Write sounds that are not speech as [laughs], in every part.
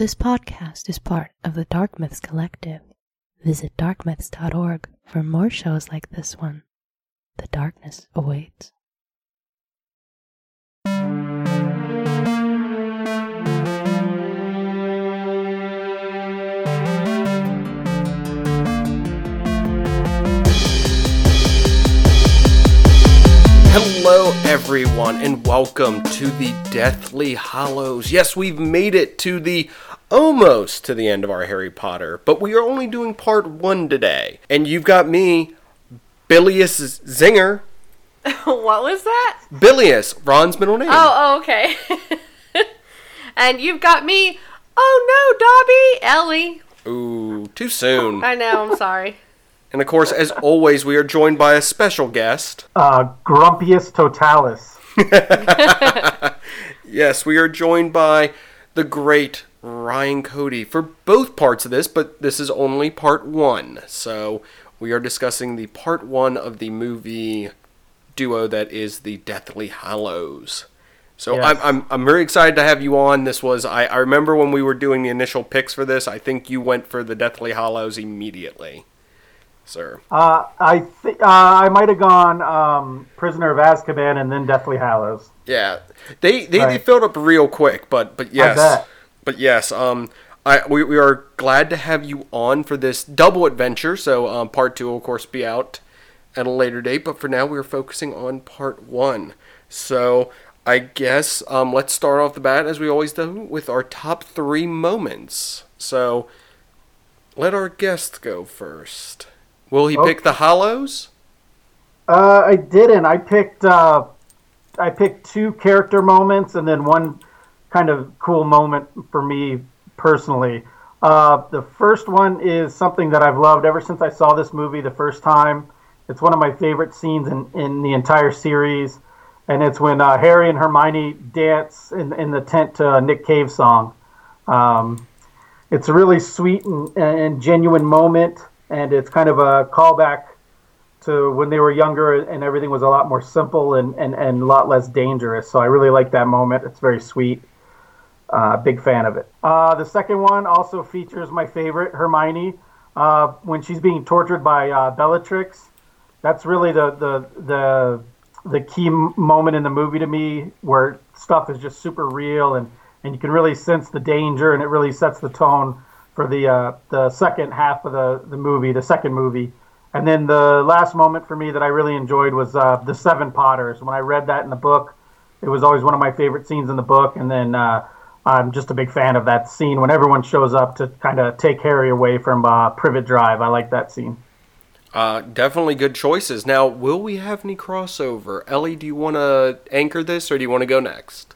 This podcast is part of the Dark Myths Collective. Visit darkmyths.org for more shows like this one. The darkness awaits. Hello, everyone, and welcome to the Deathly Hallows. Yes, we've made it to the almost to the end of our Harry Potter, but we are only doing part one today. And you've got me, Bilius Zinger. [laughs] what was that? Bilius, Ron's middle name. Oh, oh okay. [laughs] and you've got me. Oh no, Dobby, Ellie. Ooh, too soon. I know. I'm sorry. [laughs] And of course, as always, we are joined by a special guest. Uh, Grumpius Totalis. Yes, we are joined by the great Ryan Cody for both parts of this, but this is only part one. So we are discussing the part one of the movie duo that is the Deathly Hallows. So Yes. I'm, I'm I'm very excited to have you on. This was I, I remember when we were doing the initial picks for this. I think you went for the Deathly Hallows immediately, sir. Uh, I th- uh, I might have gone um, Prisoner of Azkaban and then Deathly Hallows. Yeah, they they, they filled up real quick, but but yes. But yes. Um, I we, we are glad to have you on for this double adventure. So um, part two will of course be out at a later date, but for now we are focusing on part one. So I guess um, let's start off the bat as we always do with our top three moments. So let our guest go first. Will he pick the Hallows? Uh, I didn't. I picked uh, I picked two character moments and then one kind of cool moment for me personally. Uh, the first one is something that I've loved ever since I saw this movie the first time. It's one of my favorite scenes in, in the entire series, and it's when uh, Harry and Hermione dance in, in the tent to a Nick Cave song. Um, it's a really sweet and, and genuine moment, and it's kind of a callback to when they were younger and everything was a lot more simple and, and, and a lot less dangerous. So I really like that moment. It's very sweet. Uh, big fan of it. Uh, the second one also features my favorite, Hermione, uh, when she's being tortured by uh, Bellatrix. That's really the, the, the, the key moment in the movie to me where stuff is just super real and, and you can really sense the danger and it really sets the tone for the, uh, the second half of the, the movie, the second movie. And then the last moment for me that I really enjoyed was uh, the Seven Potters. When I read that in the book, it was always one of my favorite scenes in the book. And then I'm just a big fan of that scene when everyone shows up to kind of take Harry away from uh, Privet Drive. I like that scene. Uh, definitely good choices. Now, will we have any crossover? Ellie, do you want to anchor this or do you want to go next?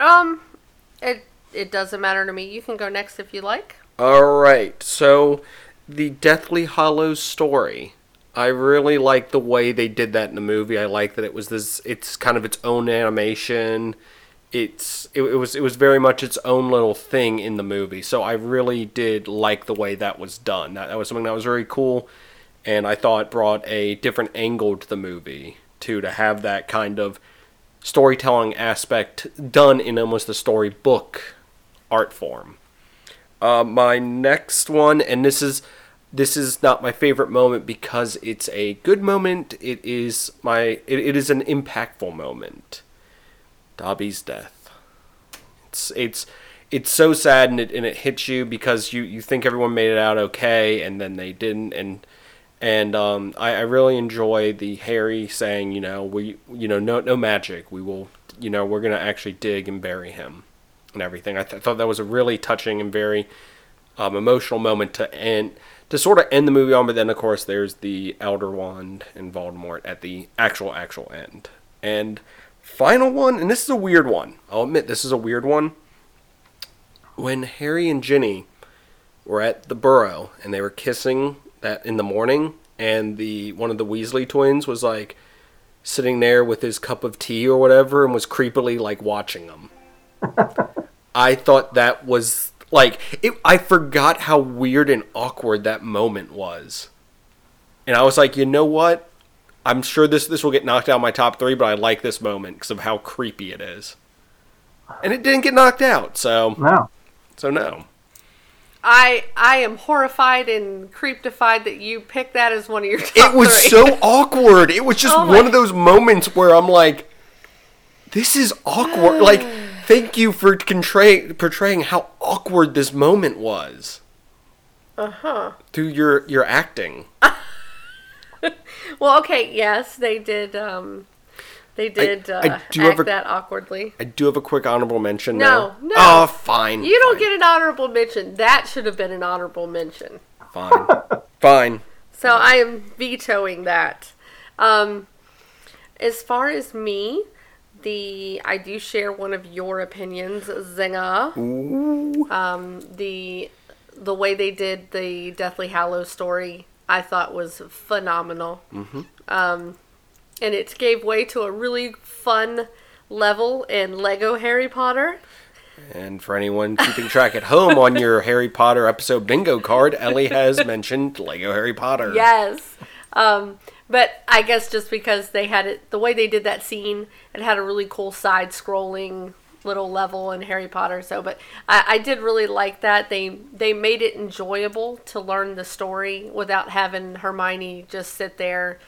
Um, it it doesn't matter to me. You can go next if you like. All right. So, the Deathly Hallows story. I really like the way they did that in the movie. I like that it was this. It's kind of its own animation. It's it, it was it was very much its own little thing in the movie. So I really did like the way that was done. That, that was something that was very cool, and I thought brought a different angle to the movie too. To have that kind of storytelling aspect done in almost a storybook art form. Uh, my next one, and this is this is not my favorite moment because it's a good moment. It is my it, it is an impactful moment. Dobby's death. It's it's it's so sad and it and it hits you because you you think everyone made it out okay and then they didn't and and um, I, I really enjoy the Harry saying you know we you know no no magic we will you know we're gonna actually dig and bury him and everything. I th- thought that was a really touching and very um, emotional moment to end to sort of end the movie on. But then, of course, there's the Elder Wand and Voldemort at the actual actual end. And final one, and this is a weird one. I'll admit this is a weird one. When Harry and Ginny were at the Burrow and they were kissing that in the morning, and the one of the Weasley twins was like sitting there with his cup of tea or whatever and was creepily like watching them. [laughs] I thought that was like it, I forgot how weird and awkward that moment was, and I was like, you know what? I'm sure this this will get knocked out of my top three, but I like this moment because of how creepy it is. And it didn't get knocked out, so No. So no. I I am horrified and creeptified that you picked that as one of your top It was three. so [laughs] awkward. It was just Oh my- one of those moments where I'm like, this is awkward. [sighs] like, thank you for portray- portraying how awkward this moment was. Uh huh. Through your, your acting. [laughs] [laughs] Well, okay, yes, they did. Um, they did I uh, do act have a- that awkwardly. I do have a quick honorable mention No, now. no. Oh, fine. You don't get an honorable mention. That should have been an honorable mention. Fine. [laughs] fine. So I am vetoing that. Um, as far as me, the I do share one of your opinions, Zinga. Ooh. Um, the the way they did the Deathly Hallows story, I thought was phenomenal. Mm-hmm. Um, and it gave way to a really fun level in Lego Harry Potter. And for anyone keeping track at home on your [laughs] Harry Potter episode bingo card, Ellie has mentioned Lego Harry Potter. Yes. Um, but I guess just because they had it, the way they did that scene, it had a really cool side scrolling little level in Harry Potter. So, but I, I did really like that. They they made it enjoyable to learn the story without having Hermione just sit there.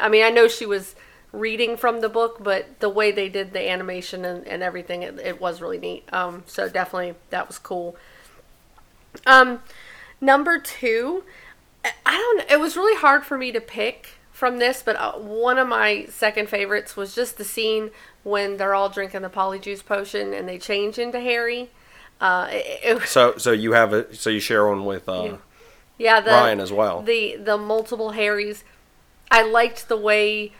I mean, I know she was reading from the book, but the way they did the animation and, and everything, it, it was really neat. Um, so definitely that was cool. Um, number two, I- don't. It was really hard for me to pick from this, but uh, one of my second favorites was just the scene when they're all drinking the polyjuice potion and they change into Harry. Uh, it, it So, so you have a, so you share one with uh, yeah, the, Ryan as well. The the multiple Harrys. I liked the way,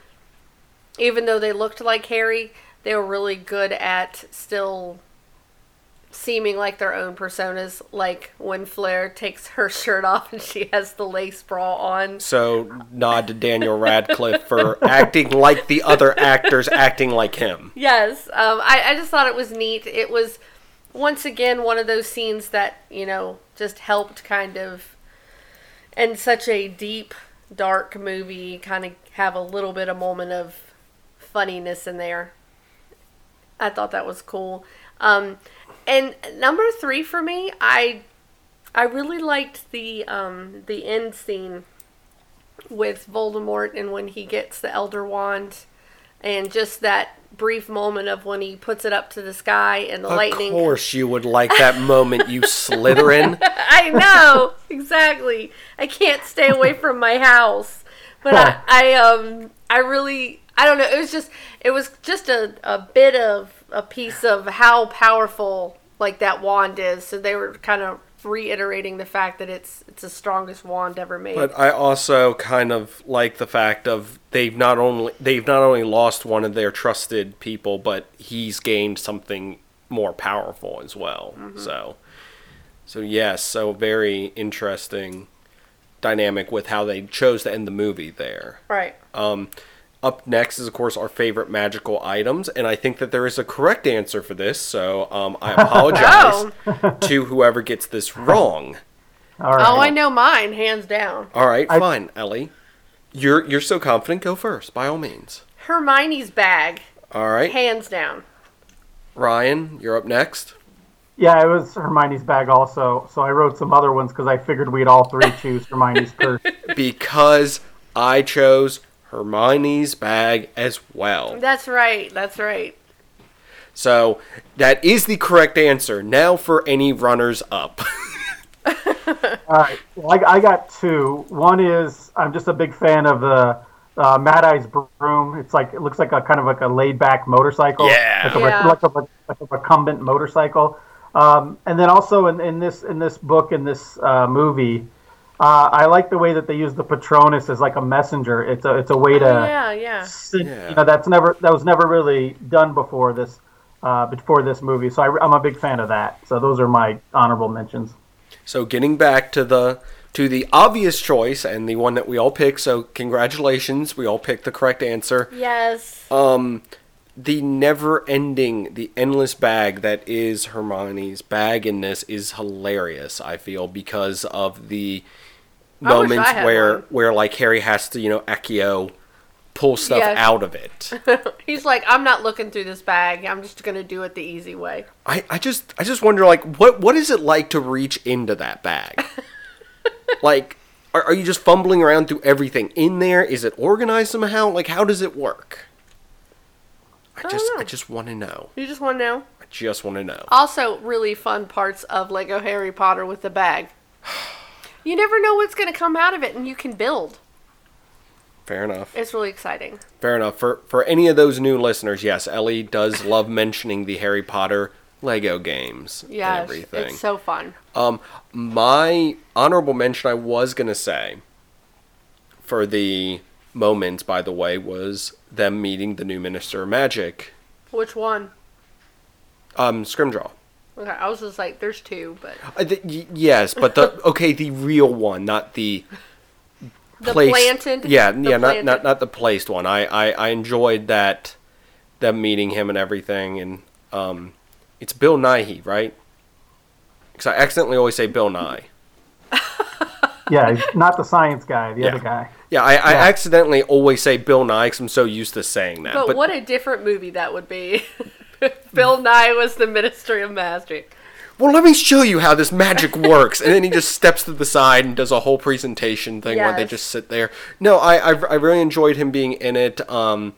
even though they looked like Harry, they were really good at still seeming like their own personas. Like when Fleur takes her [laughs] shirt off and she has the lace bra on. So nod to Daniel Radcliffe for acting like the other actors acting like him. Yes, um, I, I just thought it was neat. It was once again one of those scenes that you know just helped kind of, in such a deep, dark movie, kind of have a little bit of moment of funniness in there. I thought that was cool. Um, and number three for me, I I really liked the um, the end scene with Voldemort and when he gets the Elder Wand, and just that brief moment of when he puts it up to the sky and the Of lightning. Of course, you would like that [laughs] moment, you Slytherin. [laughs] I know exactly. I can't stay away from my house, but I, I um I really I don't know. It was just it was just a a bit of a piece of how powerful like that wand is. So they were kind of reiterating the fact that it's it's the strongest wand ever made. But I also kind of like the fact of they've not only they've not only lost one of their trusted people, but he's gained something more powerful as well. So, so yes, so very interesting dynamic with how they chose to end the movie there. right. Um, up next is, of course, our favorite magical items, and I think that there is a correct answer for this. So um, I [laughs] apologize [laughs] to whoever gets this wrong. [laughs] All right. Oh, I know mine, hands down. All right, I- fine, Ellie. You're you're so confident. Go first, by all means. Hermione's bag, All right, hands down. Ryan, you're up next. Yeah, it was Hermione's bag also. So I wrote some other ones because I figured we'd all three choose Hermione's purse. Because I chose Hermione's bag as well. That's right. That's right. So that is the correct answer. Now for any runners up. [laughs] All right. Well, I, I got two. One is I'm just a big fan of the uh, Mad Eye's broom. It's like it looks like a kind of like a laid back motorcycle. Yeah. Like a, Yeah. like a, like a recumbent motorcycle. Um, and then also in, in this in this book in this uh, movie, uh, I like the way that they use the Patronus as like a messenger. It's a it's a way to Oh, yeah, yeah. send- Yeah. you know that's never that was never really done before this uh, before this movie. So I, I'm a big fan of that. So those are my honorable mentions. So getting back to the to the obvious choice and the one that we all picked. So congratulations, we all picked the correct answer. Yes. Um, the never-ending, the endless bag that is Hermione's bag in this is hilarious. I feel because of the I wish moments where one. where like Harry has to you know Accio pull stuff Yes. out of it. [laughs] He's like, I'm not looking through this bag. I'm just gonna do it the easy way. I, I just I just wonder like what what is it like to reach into that bag? [laughs] like are, are you just fumbling around through everything in there? Is it organized somehow? Like how does it work? I don't just I just want to know. You just want to know. I just want to know. Also, really fun parts of Lego Harry Potter with the bag. [sighs] [sighs] You never know what's gonna come out of it, and you can build. Fair enough. It's really exciting. Fair enough. For for any of those new listeners, yes, Ellie does love mentioning the Harry Potter Lego games Yeah, everything. it's so fun. Um, my honorable mention, I was gonna say, for the moments, by the way, was them meeting the new Minister of Magic, Which one? um, Scrimgeour. Okay, I was just like, there's two, but Uh, th- y- yes, but the [laughs] okay, the real one, not the the placed. planted. Yeah, the yeah, not, planted- not not the placed one. I, I I enjoyed that, them meeting him and everything, and um, it's Bill Nighy, right? Because I accidentally always say Bill Nye. [laughs] Yeah, he's not the science guy, the Yeah. other guy. Yeah, I, I Yeah. accidentally always say Bill Nye because I'm so used to saying that. But, what a different movie that would be. [laughs] [laughs] Bill Nye was the Ministry of Magic. well, let me show you how this magic works. and then he just steps to the side and does a whole presentation thing where they just sit there. No, I, I, I really enjoyed him being in it. Um,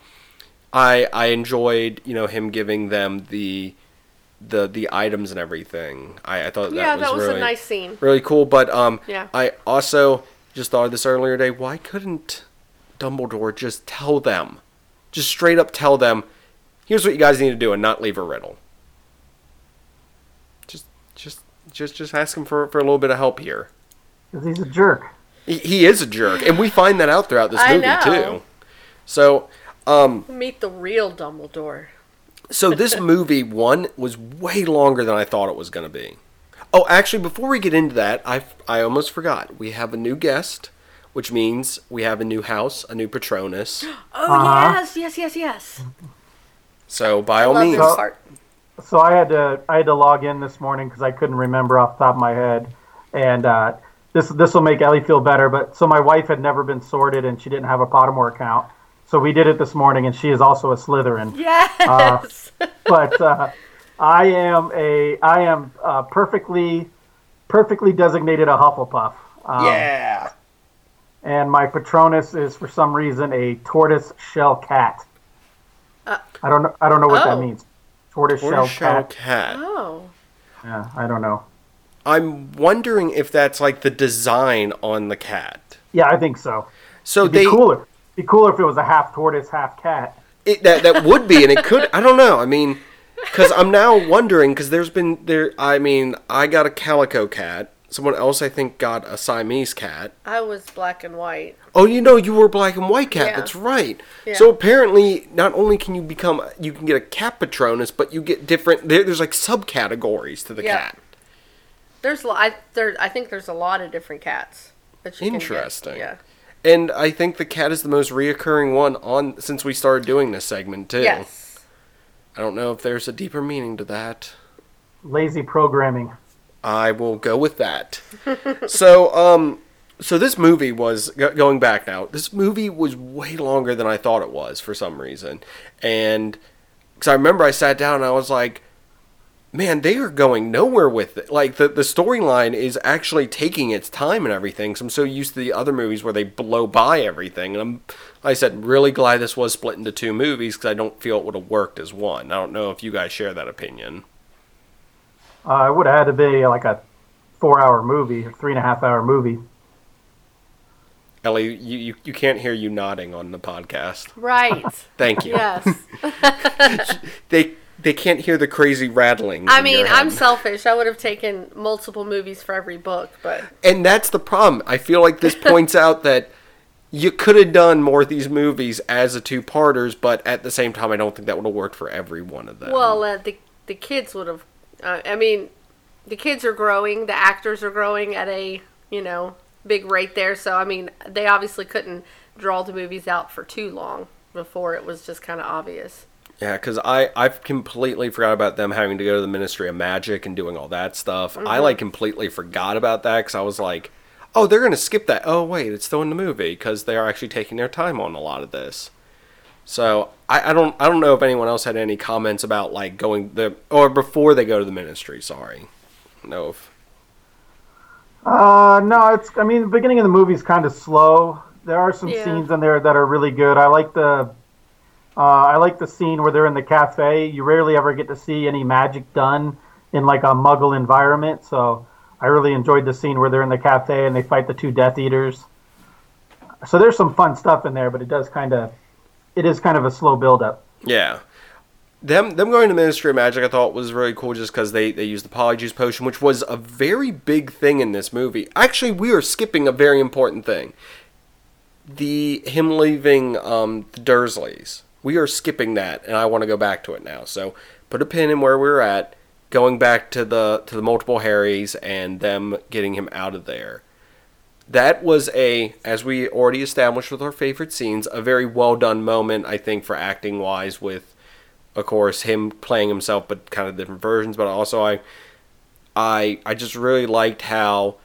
I I enjoyed you know him giving them the the the items and everything. I, I thought that yeah, was that was really a nice scene. really cool. But um, Yeah. I also just thought of this earlier today. Why couldn't Dumbledore just tell them, just straight up tell them, here's what you guys need to do, and not leave a riddle. Just, just, just, just ask him for for a little bit of help here. Because he's a jerk. He, he is a jerk, and we find that out throughout this I movie know. too. So, um, Meet the real Dumbledore. so this [laughs] movie one was way longer than I thought it was going to be. Oh, actually, before we get into that, I I almost forgot. We have a new guest, which means we have a new house, a new Patronus. [gasps] Oh Uh-huh. yes, yes, yes, yes. So by I all means, this part. So I had to I had to log in this morning because I couldn't remember off the top of my head, and uh, this this will make Ellie feel better. But so my wife had never been sorted, and she didn't have a Pottermore account, so we did it this morning, and she is also a Slytherin. Yes. but uh, I am a I am uh, perfectly perfectly designated a Hufflepuff. Um, yeah. And my Patronus is for some reason a tortoise shell cat. Uh, I don't know. I don't know what oh. that means. Tortoise, Tortoise shell cat. cat. oh. Yeah, I don't know. I'm wondering if that's like the design on the cat. Yeah, I think so. So It'd be cooler. Be cooler if it was a half tortoise, half cat. it, that that would be, and it could. I don't know. I mean, because I'm now wondering because there's been there. I mean, I got a calico cat. Someone else, I think, got a Siamese cat. I was black and white. Oh, you know, you were black and white cat. Yeah. That's right. Yeah. So apparently, not only can you become, you can get a cat patronus, but you get different. There, there's like subcategories to the Yeah. cat. There's, lo- I, there, I think there's a lot of different cats. That you can get. Interesting. Yeah. And I think the cat is the most reoccurring one on since we started doing this segment too. Yes. I don't know if there's a deeper meaning to that. Lazy programming. I will go with that. [laughs] so, um, so this movie was go- going back now. This movie was way longer than I thought it was for some reason, and because I remember I sat down and I was like, "Man, they are going nowhere with it. Like the the storyline is actually taking its time and everything." So I'm so used to the other movies where they blow by everything, and I'm, I said, really glad this was split into two movies because I don't feel it would have worked as one. I don't know if you guys share that opinion. Uh, it would have had to be like a four-hour movie, or three and a half hour movie. Ellie, you, you, you can't hear you nodding on the podcast. Right. [laughs] Thank you. yes. [laughs] They they can't hear the crazy rattling. I mean, I'm selfish. I would have taken multiple movies for every book, but and that's the problem. I feel like this points out that you could have done more of these movies as a two-parters, but at the same time, I don't think that would have worked for every one of them. well, uh, the the kids would have. Uh, I mean, the kids are growing. The actors are growing at a you know big rate there. So I mean, they obviously couldn't draw the movies out for too long before it was just kind of obvious. yeah, because I I've completely forgot about them having to go to the Ministry of Magic and doing all that stuff. Mm-hmm. I like completely forgot about that because I was like, oh, they're gonna skip that. Oh wait, it's still in the movie because they are actually taking their time on a lot of this. So I, I don't I don't know if anyone else had any comments about like going the or before they go to the ministry. Sorry, no. If, Uh, no, it's. I mean, the beginning of the movie is kind of slow. There are some Yeah. scenes in there that are really good. I like the. Uh, I like the scene where they're in the cafe. You rarely ever get to see any magic done in like a Muggle environment, so I really enjoyed the scene where they're in the cafe and they fight the two Death Eaters. So there's some fun stuff in there, but it does kind of, it is kind of a slow build up. yeah, them them going to Ministry of Magic I thought was really cool just because they they used the Polyjuice potion, which was a very big thing in this movie. Actually, we are skipping a very important thing. The him leaving um, the Dursleys. We are skipping that, and I want to go back to it now. So put a pin in where we're at. Going back to the to the multiple Harrys and them getting him out of there. That was a as we already established with our favorite scenes a very well done moment i think for acting wise with of course him playing himself but kind of different versions. But also i i i just really liked how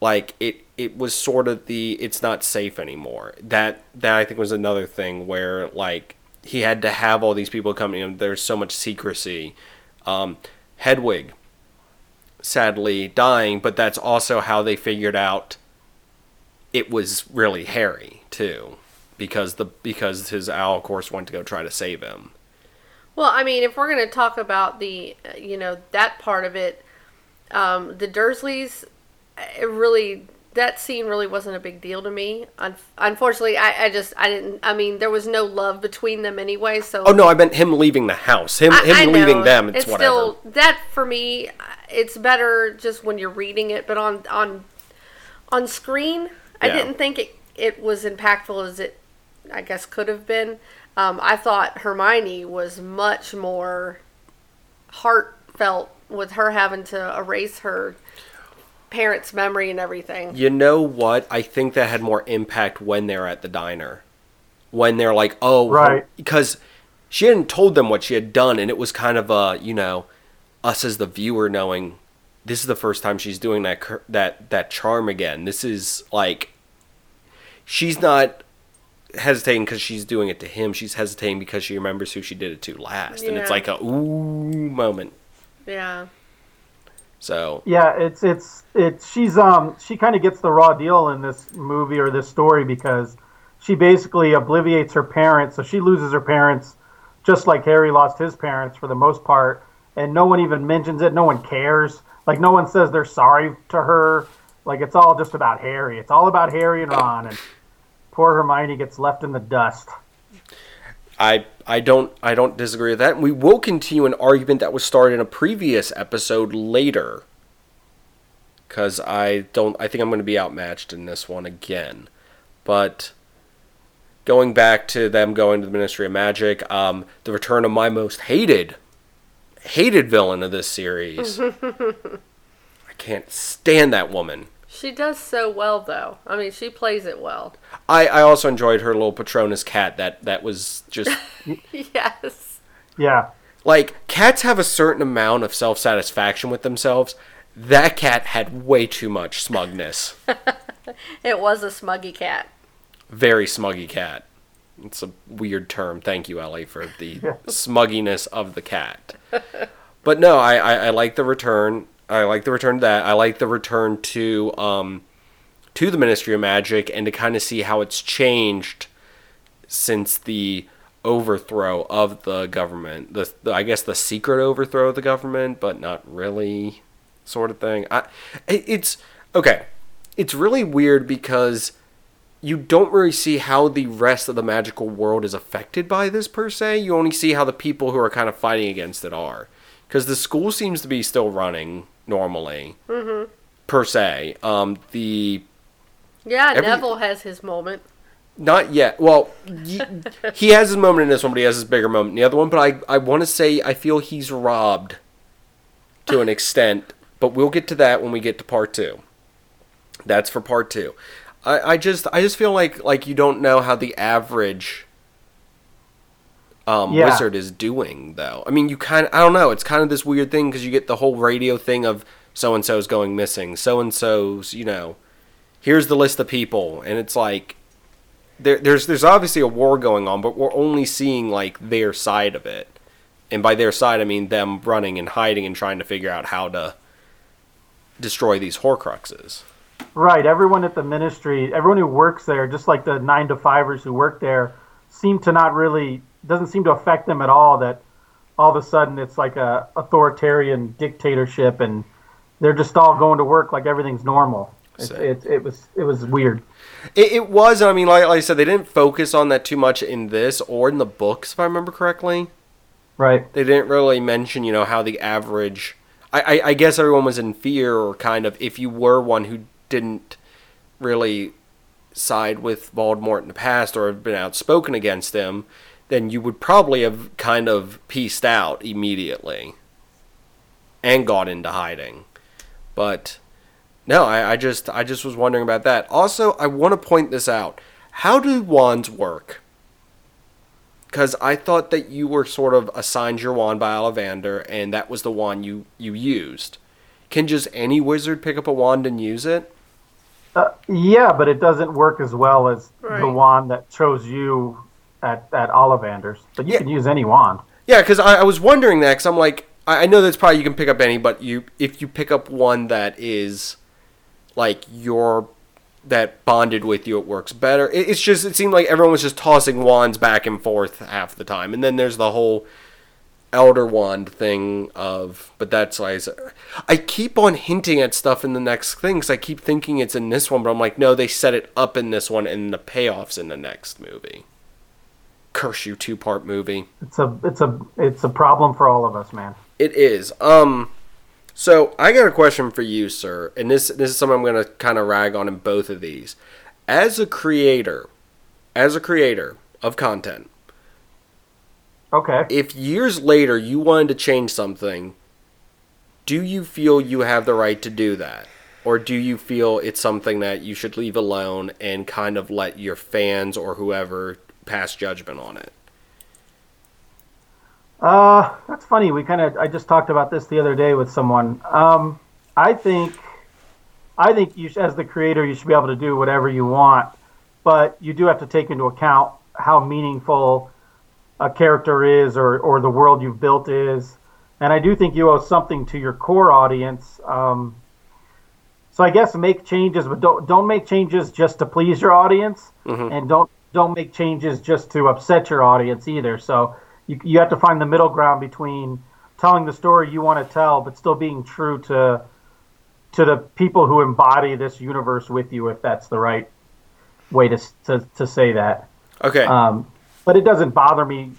like it it was sort of the it's not safe anymore. That that i think was another thing where like he had to have all these people coming in. There's so much secrecy. Um hedwig sadly dying, but that's also how they figured out it was really Harry too, because the because his owl of course went to go try to save him. Well, I mean, if we're going to talk about the, uh, you know, that part of it, um, the Dursleys, it really, that scene really wasn't a big deal to me. Un- unfortunately, I, I just, I didn't, I mean, there was no love between them anyway, so. Oh no, I meant him leaving the house. Him I- him I leaving them. It's, whatever. still that for me. It's better just when you're reading it, but on on on screen, I didn't think it it was impactful as it I guess could have been. Um, I thought Hermione was much more heartfelt with her having to erase her parents' memory and everything. You know what? I think that had more impact when they're at the diner. When they're like, oh, Right. because she hadn't told them what she had done, and it was kind of a, you know, us as the viewer knowing this is the first time she's doing that that that charm again. This is like she's not hesitating because she's doing it to him. She's hesitating because she remembers who she did it to last, and it's like a ooh moment. Yeah. So Yeah, it's it's it's she's um she kind of gets the raw deal in this movie or this story because she basically obliviates her parents, so she loses her parents just like Harry lost his parents for the most part, and no one even mentions it. No one cares. Like no one says they're sorry to her. Like it's all just about Harry. It's all about Harry and Ron, and poor Hermione gets left in the dust. I I don't I don't disagree with that. We will continue an argument that was started in a previous episode later. Cause I don't I think I'm gonna be outmatched in this one again. But going back to them going to the Ministry of Magic, um, the return of my most hated hated villain of this series. [laughs] I can't stand that woman. She does so well though. I mean, she plays it well. I, I also enjoyed her little Patronus cat that, that was just [laughs] yes. Yeah, like cats have a certain amount of self satisfaction with themselves. That cat had way too much smugness. [laughs] It was a smuggy cat. Very smuggy cat. It's a weird term. Thank you, Ellie, for the [laughs] smugginess of the cat. But no, I, I, I like the return. I like the return to that. I like the return to um to the Ministry of Magic and to kind of see how it's changed since the overthrow of the government. The, the I guess the secret overthrow of the government, but not really sort of thing. I it's okay. It's really weird because you don't really see how the rest of the magical world is affected by this per se. You only see how the people who are kind of fighting against it are. Because the school seems to be still running normally, mm-hmm. per se. Um, the Yeah, Every- Neville has his moment. not yet. Well, he, he has his moment in this one, but he has his bigger moment in the other one. But I, I want to say I feel he's robbed to an [laughs] extent. But we'll get to that when we get to part two. That's for part two. I, I just I just feel like like you don't know how the average um, Yeah. wizard is doing though. I mean, you kind of I don't know. It's kind of this weird thing because you get the whole radio thing of so and so's going missing, so and so's you know, here's the list of people, and it's like there, there's there's obviously a war going on, but we're only seeing like their side of it, and by their side I mean them running and hiding and trying to figure out how to destroy these Horcruxes. Right. Everyone at the ministry, everyone who works there, just like the nine to fivers who work there, seem to not really doesn't seem to affect them at all. That all of a sudden it's like a authoritarian dictatorship, and they're just all going to work like everything's normal. It, it, it was it was weird. It, it was. I mean, like, like I said, they didn't focus on that too much in this or in the books, if I remember correctly. Right. They didn't really mention, you know, how the average. I, I, I guess everyone was in fear, or kind of, if you were one who didn't really side with Voldemort in the past or have been outspoken against him, then you would probably have kind of pieced out immediately and gone into hiding. But no, I, I just I just was wondering about that. Also, I want to point this out. How do wands work? Because I thought that you were sort of assigned your wand by Ollivander, and that was the wand you you used. Can just any wizard pick up a wand and use it? Uh, yeah, but it doesn't work as well as the wand that chose you at at Ollivander's. But you Yeah. can use any wand. Yeah, because I, I was wondering that. Because I'm like, I, I know that's probably you can pick up any, but you if you pick up one that is like your that bonded with you, it works better. It, it's just it seemed like everyone was just tossing wands back and forth half the time, and then there's the whole elder wand thing of but that's like i keep on hinting at stuff in the next thing 'cause i keep thinking it's in this one but i'm like no they set it up in this one and the payoffs in the next movie curse you two part movie It's a it's a it's a problem for all of us, man. it is. Um, so I got a question for you, sir, and this this is something I'm gonna kind of rag on in both of these. As a creator, as a creator of content, Okay. if years later you wanted to change something, do you feel you have the right to do that? Or do you feel it's something that you should leave alone and kind of let your fans or whoever pass judgment on it? Uh, that's funny. We kind of I just talked about this the other day with someone. Um, I think I think you as the creator you should be able to do whatever you want, but you do have to take into account how meaningful a character is or or the world you've built is. And I do think you owe something to your core audience. Um, so I guess make changes, but don't don't make changes just to please your audience, and don't don't make changes just to upset your audience either. So you you have to find the middle ground between telling the story you want to tell, but still being true to to the people who embody this universe with you, if that's the right way to to, to say that. Okay. Um, but it doesn't bother me.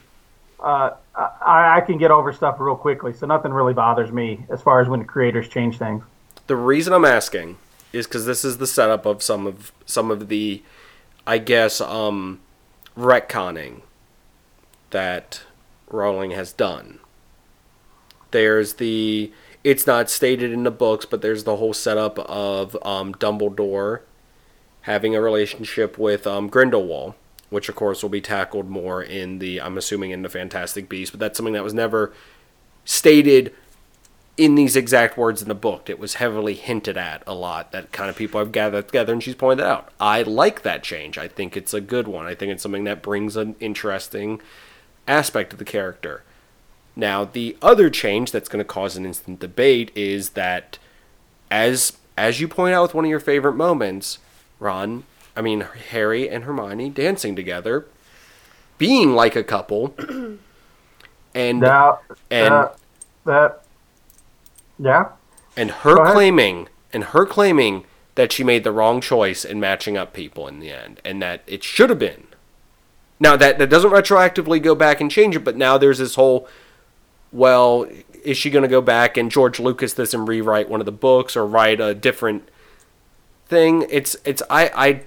Uh, I, I can get over stuff real quickly, so nothing really bothers me as far as when the creators change things. The reason I'm asking is because this is the setup of some of some of the, I guess, um, retconning that Rowling has done. There's the it's not stated in the books, but there's the whole setup of um, Dumbledore having a relationship with um, Grindelwald, which of course will be tackled more in the I'm assuming in the Fantastic Beasts, but that's something that was never stated in these exact words in the book. It was heavily hinted at a lot that kind of people I've gathered together, and she's pointed out. I like that change. I think it's a good one. I think it's something that brings an interesting aspect of the character. Now, the other change that's going to cause an instant debate is that, as as you point out with one of your favorite moments, Ron, I mean Harry and Hermione dancing together, being like a couple, [clears throat] and Now, and uh, that, yeah, and her claiming and her claiming that she made the wrong choice in matching up people in the end and that it should have been. Now that that doesn't retroactively go back and change it but now there's this whole well is she going to go back and george lucas this and rewrite one of the books or write a different thing? It's it's i i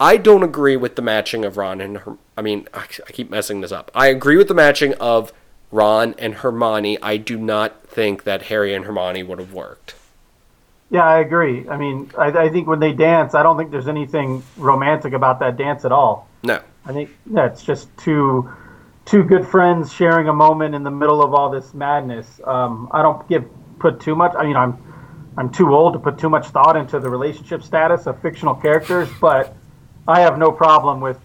I don't agree with the matching of Ron and her. I mean, I I keep messing this up. I agree with the matching of Ron and Hermione. I do not think that Harry and Hermione would have worked. yeah, I agree. I mean, I, I think when they dance, I don't think there's anything romantic about that dance at all. No. I think yeah, just two two good friends sharing a moment in the middle of all this madness. Um, I don't give put too much. I mean, I'm I'm too old to put too much thought into the relationship status of fictional characters, but I have no problem with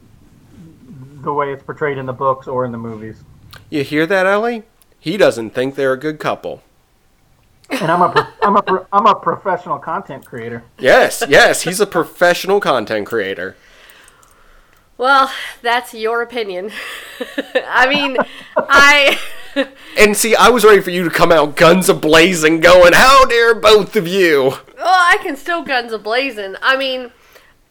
the way it's portrayed in the books or in the movies. You hear that, Ellie? He doesn't think they're a good couple. And I'm a pro- [laughs] I'm a pro- I'm a professional content creator. Yes, yes, he's a professional content creator. Well, that's your opinion. [laughs] I mean, I. [laughs] And see, I was ready for you to come out guns a blazing, going, "How dare both of you!" Well, I can still guns a blazing. I mean,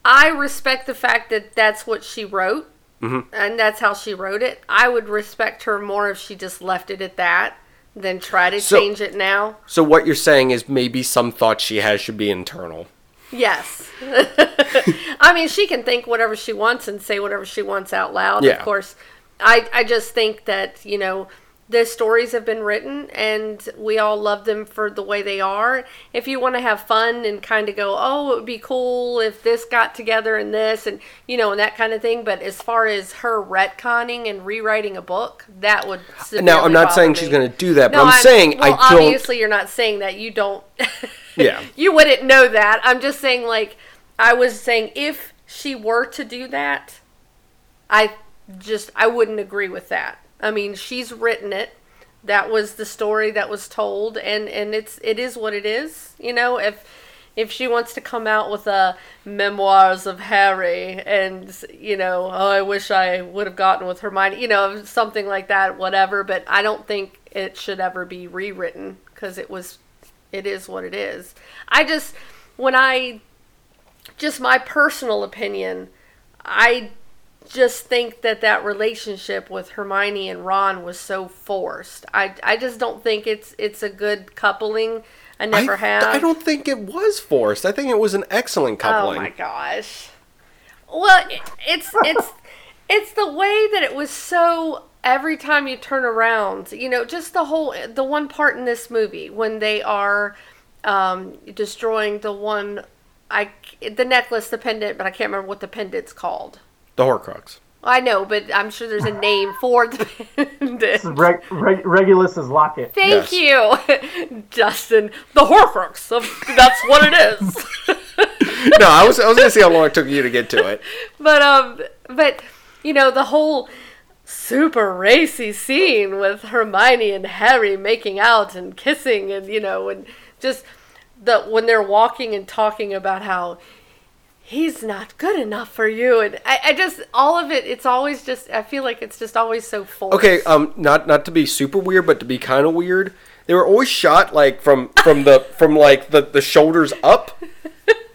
I respect the fact that that's what she wrote, mm-hmm. and that's how she wrote it. I would respect her more if she just left it at that than try to So- change it now. So what you're saying is maybe some thoughts she has should be internal. Yes. [laughs] I mean, she can think whatever she wants and say whatever she wants out loud. Yeah. Of course, I I just think that you know the stories have been written and we all love them for the way they are. If you want to have fun and kind of go, oh, it would be cool if this got together and this and you know and that kind of thing. But as far as her retconning and rewriting a book, that would Now, I'm not saying me. she's going to do that, but No, I'm, saying well, I don't. Obviously, you're not saying that. You don't. [laughs] Yeah. you wouldn't know that. I'm just saying, like, I was saying, if she were to do that, I just I wouldn't agree with that. I mean, she's written it. That was the story that was told, and and it's it is what it is. You know, if if she wants to come out with a memoirs of Harry and you know, oh, I wish I would have gotten with Hermione, you know, something like that, whatever. But I don't think it should ever be rewritten because it was, it is what it is. I just when I, just my personal opinion, I just think that that relationship with Hermione and Ron was so forced. I, I just don't think it's it's a good coupling. I never I, have. I don't think it was forced. I think it was an excellent coupling. Oh my gosh. Well, it, it's it's [laughs] it's the way that it was so every time you turn around, you know, just the whole the one part in this movie when they are um, destroying the one I the necklace, the pendant, but I can't remember what the pendant's called. The Horcrux. I know, but I'm sure there's a name for the pendant. [laughs] Reg, Reg, Regulus's locket. Thank Yes. you, [laughs] Justin. The Horcrux. That's what it is. [laughs] no, I was I was gonna see how long it took you to get to it. but um but you know the whole super racy scene with Hermione and Harry making out and kissing and you know and just the when they're walking and talking about how he's not good enough for you and I, I just all of it it's always just I feel like it's just always so full Okay, um, not not to be super weird, but to be kind of weird. They were always shot like from from the [laughs] from like the the shoulders up.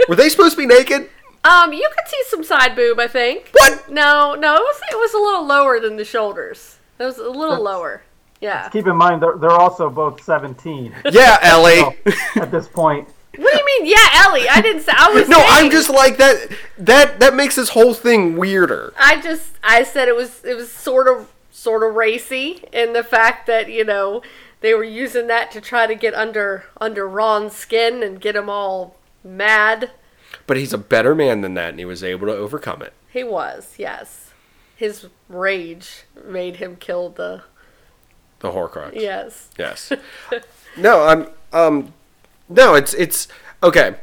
Were they supposed to be naked? Um you could see some side boob I think. What? No, no, it was it was a little lower than the shoulders. It was a little lower. Yeah. Keep in mind they're, they're also both 17 Yeah, Ellie. at this point. What do you mean? Yeah, Ellie. I didn't say I was no, I'm just like that. That that makes this whole thing weirder. I just I said it was it was sort of sort of racy in the fact that you know they were using that to try to get under under Ron's skin and get him all mad. But he's a better man than that, and he was able to overcome it. He was, yes. His rage made him kill the The Horcrux. yes. Yes. [laughs] no, I'm um no, it's it's okay.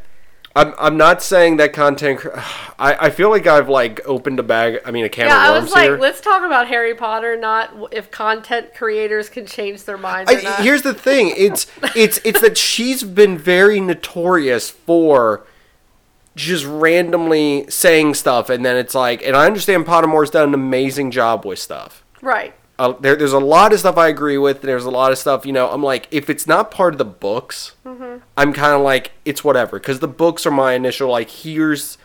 I'm I'm not saying that content [sighs] I I feel like I've like opened a bag, I mean a can Yeah, of I worms was like, here. let's talk about Harry Potter, not if content creators can change their minds or I, here's the thing. It's it's it's that she's been very notorious for just randomly saying stuff and then it's like and I understand Pottermore's done an amazing job with stuff. right. Uh, there, there's a lot of stuff I agree with. There's a lot of stuff, you know. I'm like, if it's not part of the books, I'm kind of like, it's whatever, because the books are my initial like, here's,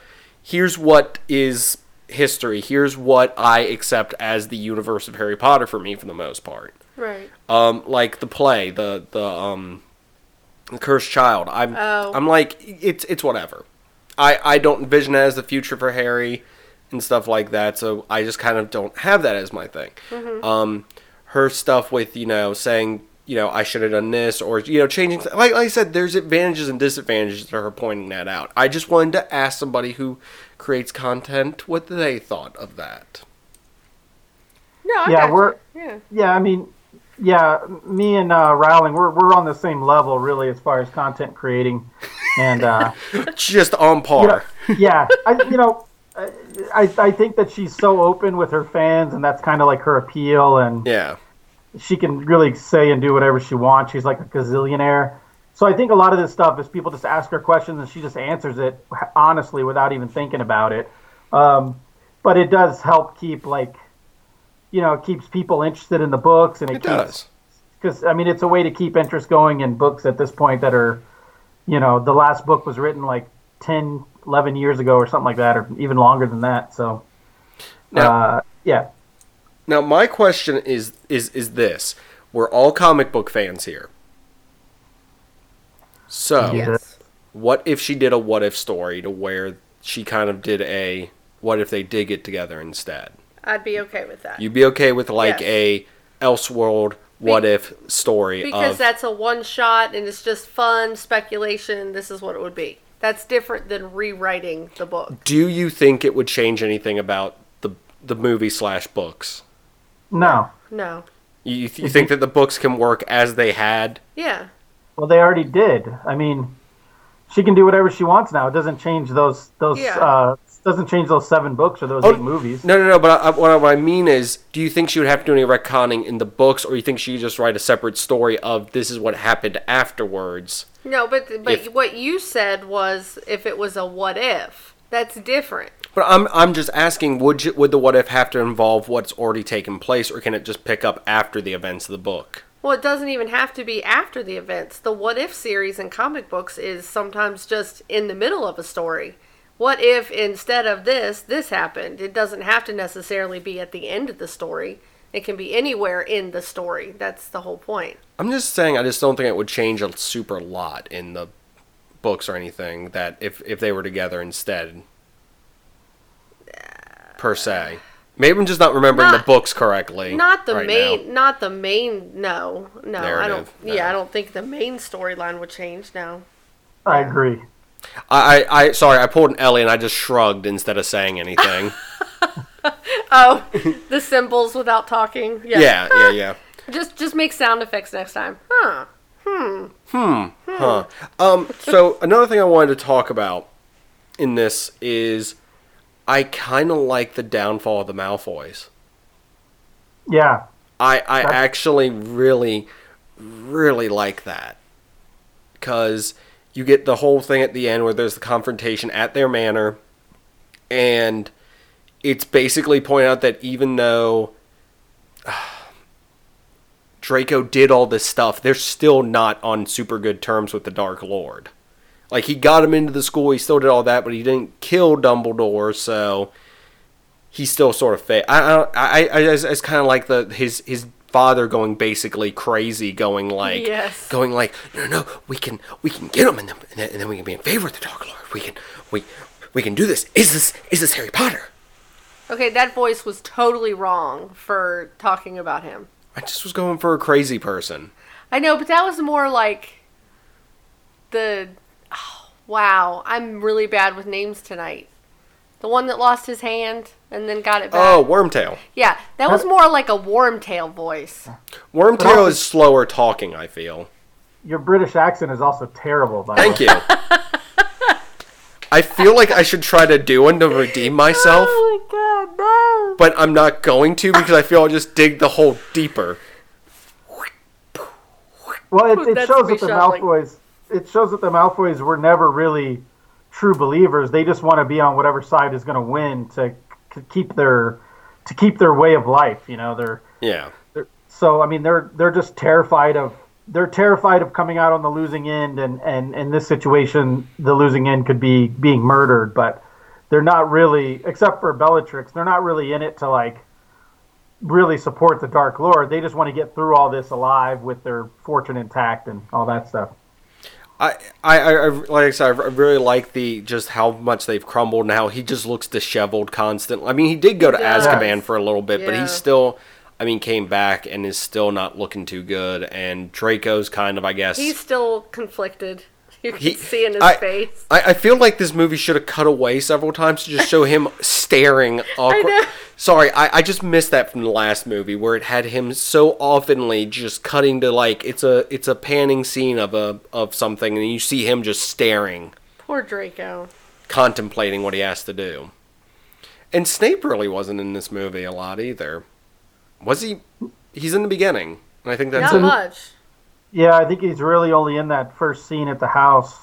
here's what is history. Here's what I accept as the universe of Harry Potter for me, for the most part. Right. Um, like the play, the the um, the Cursed Child. I'm Oh. I'm like, it's it's whatever. I I don't envision it as the future for Harry and stuff like that. So I just kind of don't have that as my thing. Um, her stuff with you know saying you know I should have done this or you know changing like, like I said, there's advantages and disadvantages to her pointing that out. I just wanted to ask somebody who creates content what they thought of that. No, I Yeah, we're- yeah. Yeah, I mean, yeah, me and uh, Rowling, we're we're on the same level really as far as content creating, and uh, [laughs] Just on par. yeah, I, you know, I, I think that she's so open with her fans, and that's kind of like her appeal, and Yeah. she can really say and do whatever she wants. She's like a gazillionaire. So I think a lot of this stuff is people just ask her questions and she just answers it honestly without even thinking about it. Um, but it does help keep like, you know, it keeps people interested in the books and it, It keeps does. because I mean it's a way to keep interest going in books at this point that are, you know, the last book was written like 10, 11 years ago or something like that, or even longer than that. So, Now, uh, yeah, now my question is is is this: We're all comic book fans here. So, Yes. what if she did a what if story to where she kind of did a what if they did get together instead? I'd be okay with that. You'd be okay with like Yes. a Elseworld what if story because of that's a one shot and it's just fun speculation. This is what it would be. That's different than rewriting the book. Do you think it would change anything about the the movie slash books? no. No. You, you you think that the books can work as they had? Yeah. Well, they already did. I mean, she can do whatever she wants now. It doesn't change those those Yeah. uh doesn't change those seven books or those Oh, eight movies. No, no, no. But I, what, I, what I mean is, do you think she would have to do any retconning in the books, or you think she could just write a separate story of this is what happened afterwards? No, but but If- what you said was if it was a what if. That's different. But I'm I'm just asking, would you, would the what if have to involve what's already taken place, or can it just pick up after the events of the book? Well, it doesn't even have to be after the events. The what if series in comic books is sometimes just in the middle of a story. What if instead of this, this happened? It doesn't have to necessarily be at the end of the story. It can be anywhere in the story. That's the whole point. I'm just saying, I just don't think it would change a super lot in the books or anything. That if if they were together instead, per se. Maybe I'm just not remembering Not- the books correctly. Not the right main, now. not the main. No, no, I don't. No. Yeah, I don't think the main storyline would change. No. I agree. I, I, I, sorry, I pulled an Ellie and I just shrugged instead of saying anything. [laughs] Oh, [laughs] the symbols without talking. Yeah. yeah, yeah, yeah. Just, just make sound effects next time. Huh. Hmm. Hmm. Huh. Um, so another thing I wanted to talk about in this is I kind of like the downfall of the Malfoys. Yeah, I, I That- actually really, really like that. Because you get the whole thing at the end where there's the confrontation at their manor, and it's basically pointing out that even though [sighs] Draco did all this stuff, they're still not on super good terms with the Dark Lord. Like, he got him into the school, he still did all that, but he didn't kill Dumbledore, so he's still sort of fa I I I, I it's kind of like the his his father going basically crazy, going like Yes. going like no no no we can we can get him and then, and then and then we can be in favor of the Dark Lord. We can we we can do this. Is this is this Harry Potter? Okay, that voice was totally wrong for talking about him. I just was going for a crazy person. I know, but that was more like the. Oh, wow, I'm really bad with names tonight. The one that lost his hand and then got it back. Oh, Wormtail. yeah, that was more like a Wormtail voice. Wormtail is slower talking. I feel. your British accent is also terrible. By the Thank way. you. [laughs] I feel like I should try to do one to redeem myself. Oh my god, no! but I'm not going to because I feel I'll just dig the hole deeper. Well, it, it That's shows me that the shoveling. Malfoys. It shows that the Malfoys were never really true believers. They just want to be on whatever side is going to win to c- keep their to keep their way of life. You know, they're, Yeah. they're so. I mean, they're they're just terrified of they're terrified of coming out on the losing end, and and in this situation, the losing end could be being murdered. But they're not really, except for Bellatrix, they're not really in it to like really support the Dark Lord. They just want to get through all this alive with their fortune intact and all that stuff. I, I, I, like I said, I really like the just how much they've crumbled and how he just looks disheveled constantly. I mean, he did go to does. Azkaban for a little bit, but Yeah. he's still, I mean, came back and is still not looking too good. And Draco's kind of, I guess, He's still conflicted. [laughs] You can He- see in his I- face. I, I feel like this movie should have cut away several times to just show him [laughs] staring awkward. know. Sorry, I, I just missed that from the last movie where it had him so oftenly just cutting to like it's a it's a panning scene of a of something and you see him just staring, Poor Draco. contemplating what he has to do. And Snape really wasn't in this movie a lot either. Was he? He's in the beginning. And I think that's Not it. much. Yeah, I think he's really only in that first scene at the house.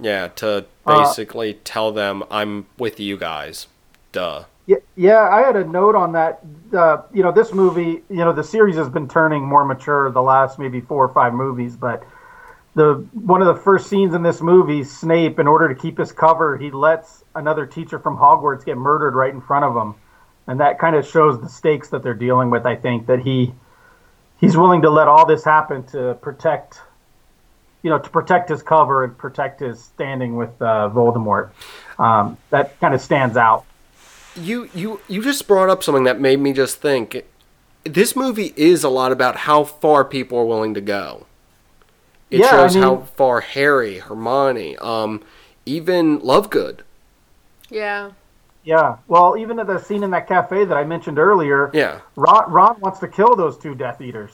Yeah, to Uh, basically tell them I'm with you guys. Duh. Yeah, yeah, I had a note on that. Uh, you know, this movie, you know, the series has been turning more mature the last maybe four or five movies, but the one of the first scenes in this movie, Snape, in order to keep his cover, he lets another teacher from Hogwarts get murdered right in front of him, and that kind of shows the stakes that they're dealing with. I think that he he's willing to let all this happen to protect, you know, to protect his cover and protect his standing with uh, Voldemort. Um, that kind of stands out. You you you just brought up something that made me just think. This movie is a lot about how far people are willing to go. It Yeah, I shows mean- how far Harry, Hermione, um, even Lovegood. Yeah. Yeah. Well, even at the scene in that cafe that I mentioned earlier, Yeah. Ron, Ron wants to kill those two Death Eaters.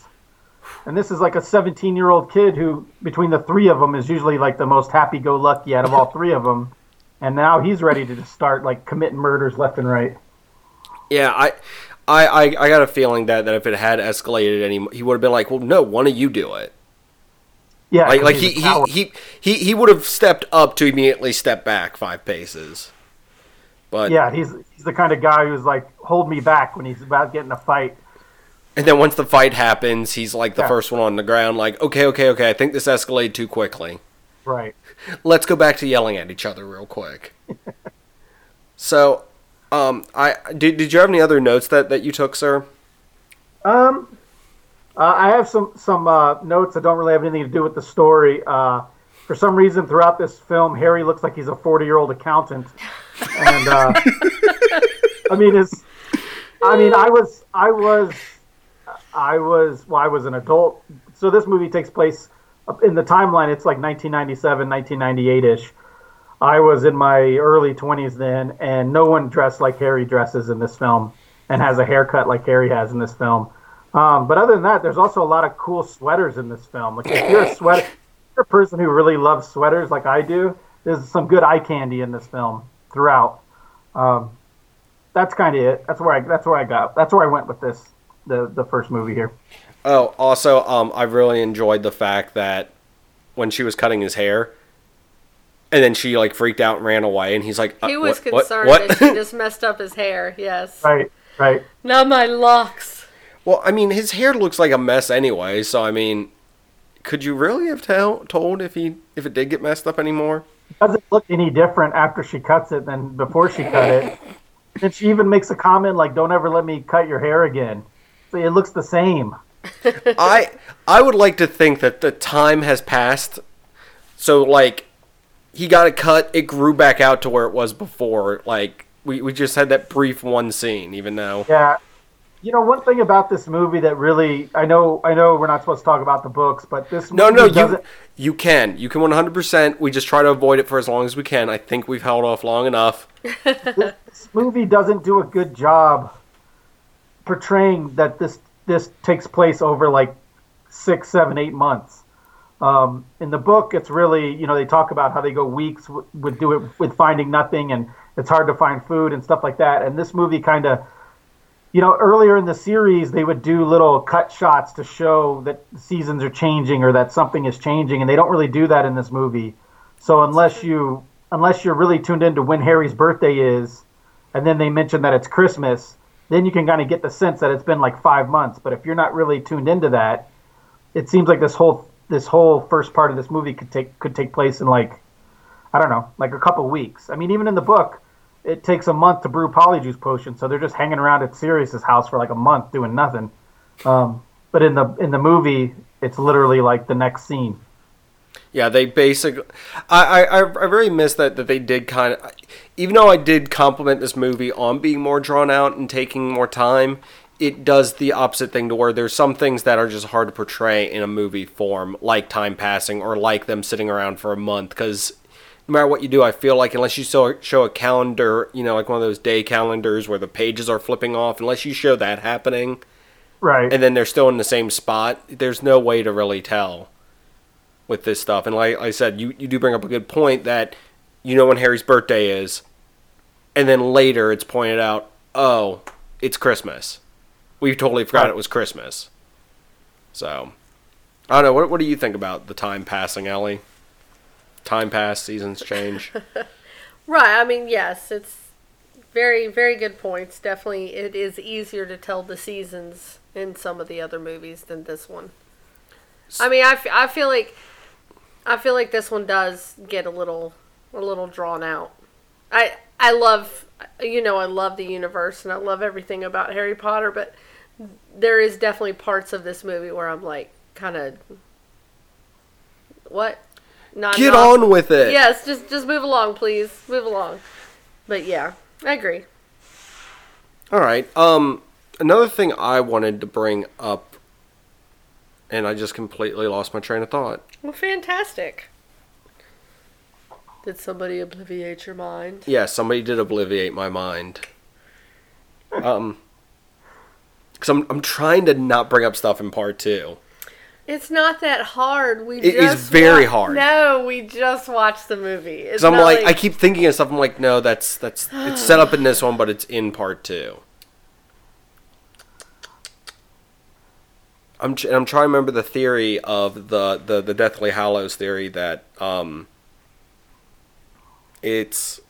And this is like a 17 year old kid who, between the three of them, is usually like the most happy go lucky out of all three of them. And now he's ready to just start like committing murders left and right. Yeah, I, I, I, I got a feeling that, that if it had escalated any, he would have been like, "Well, no, one of you do it." Yeah. Like, like he, he, he, he, he would have stepped up to immediately step back five paces. But yeah, he's he's the kind of guy who's like, hold me back when he's about getting a fight. and then once the fight happens, he's like the Yeah. first one on the ground. Like, okay, okay, okay, I think this escalated too quickly. Right. [laughs] Let's go back to yelling at each other real quick. [laughs] so, um, I did. Did you have any other notes that that you took, sir? Um, uh, I have some some uh, notes that don't really have anything to do with the story. Uh, for some reason, throughout this film, Harry looks like he's a forty-year-old accountant, [laughs] and uh, I mean, it's. I mean, I was, I was, I was. Well, I was an adult. So this movie takes place in the timeline. It's like 1997, 1998 ish. I was in my early 20s then, and no one dressed like Harry dresses in this film and has a haircut like Harry has in this film. Um, but other than that, there's also a lot of cool sweaters in this film. Like if you're a sweater, if you're a person who really loves sweaters like I do, there's some good eye candy in this film throughout. Um, that's kind of it. That's where I that's where I got. That's where I went with this the the first movie here. Oh, also, um, I really enjoyed the fact that when she was cutting his hair, and then she like freaked out and ran away, and he's like, uh, He was what, what- concerned what? that she just messed up his hair. Yes. Right, right. Not my locks. well, I mean, his hair looks like a mess anyway, so I mean, could you really have tell, told if he if it did get messed up anymore? Doesn't look any different after she cuts it than before she cut it. And she even makes a comment like, "Don't ever let me cut your hair again." So it looks the same. [laughs] I I would like to think that the time has passed, so like he got it cut, it grew back out to where it was before. Like we, we just had that brief one scene, even though Yeah. You know, one thing about this movie that really I know I know we're not supposed to talk about the books, but this no movie no you doesn't you can you can one hundred percent. We just try to avoid it for as long as we can. I think we've held off long enough. [laughs] this movie doesn't do a good job portraying that this this takes place over like six, seven, eight months. Um, in the book, it's really you know they talk about how they go weeks w- would do it with finding nothing, and it's hard to find food and stuff like that. And this movie kind of, you know, earlier in the series they would do little cut shots to show that seasons are changing or that something is changing, and they don't really do that in this movie. So unless you unless you're really tuned into when Harry's birthday is, and then they mention that it's Christmas, then you can kind of get the sense that it's been like five months. But if you're not really tuned into that, it seems like this whole this whole first part of this movie could take could take place in like I don't know, like a couple weeks. I mean, even in the book, it takes a month to brew polyjuice potion, so they're just hanging around at Sirius's house for like a month doing nothing. Um, but in the in the movie, it's literally like the next scene. Yeah, they basically. I, I, I really miss that that they did kind of. Even though I did compliment this movie on being more drawn out and taking more time, it does the opposite thing to where there's some things that are just hard to portray in a movie form, like time passing or like them sitting around for a month. Because no matter what you do, I feel like unless you show, show a calendar, you know, like one of those day calendars where the pages are flipping off, unless you show that happening, Right. and then they're still in the same spot, there's no way to really tell with this stuff. And like I said, you, you do bring up a good point that you know when Harry's birthday is, and then later it's pointed out, oh, it's Christmas. We totally forgot Right. it was Christmas. So, I don't know. What, what do you think about the time passing, Ellie? Time pass, seasons change. [laughs] Right. I mean, yes, it's very, very good points. Definitely, it is easier to tell the seasons in some of the other movies than this one. I mean, I, f- I feel like I feel like this one does get a little a little drawn out. I I love you know I love the universe and I love everything about Harry Potter, but there is definitely parts of this movie where I'm like kind of what not Get not- on with it. Yes, just just move along, please. Move along. But yeah, I agree. All right. Um, another thing I wanted to bring up, and I just completely lost my train of thought. Well, fantastic. Did somebody obliviate your mind? Yeah, somebody did obliviate my mind. Um, because I'm I'm trying to not bring up stuff in part two. It's not that hard. We It is just very wa- hard. No, we just watched the movie. It's I'm not like, I keep thinking of stuff. I'm like, no, that's that's it's set up in this one, but it's in part two. I'm tr- I'm trying to remember the theory of the the the Deathly Hallows theory that um. It's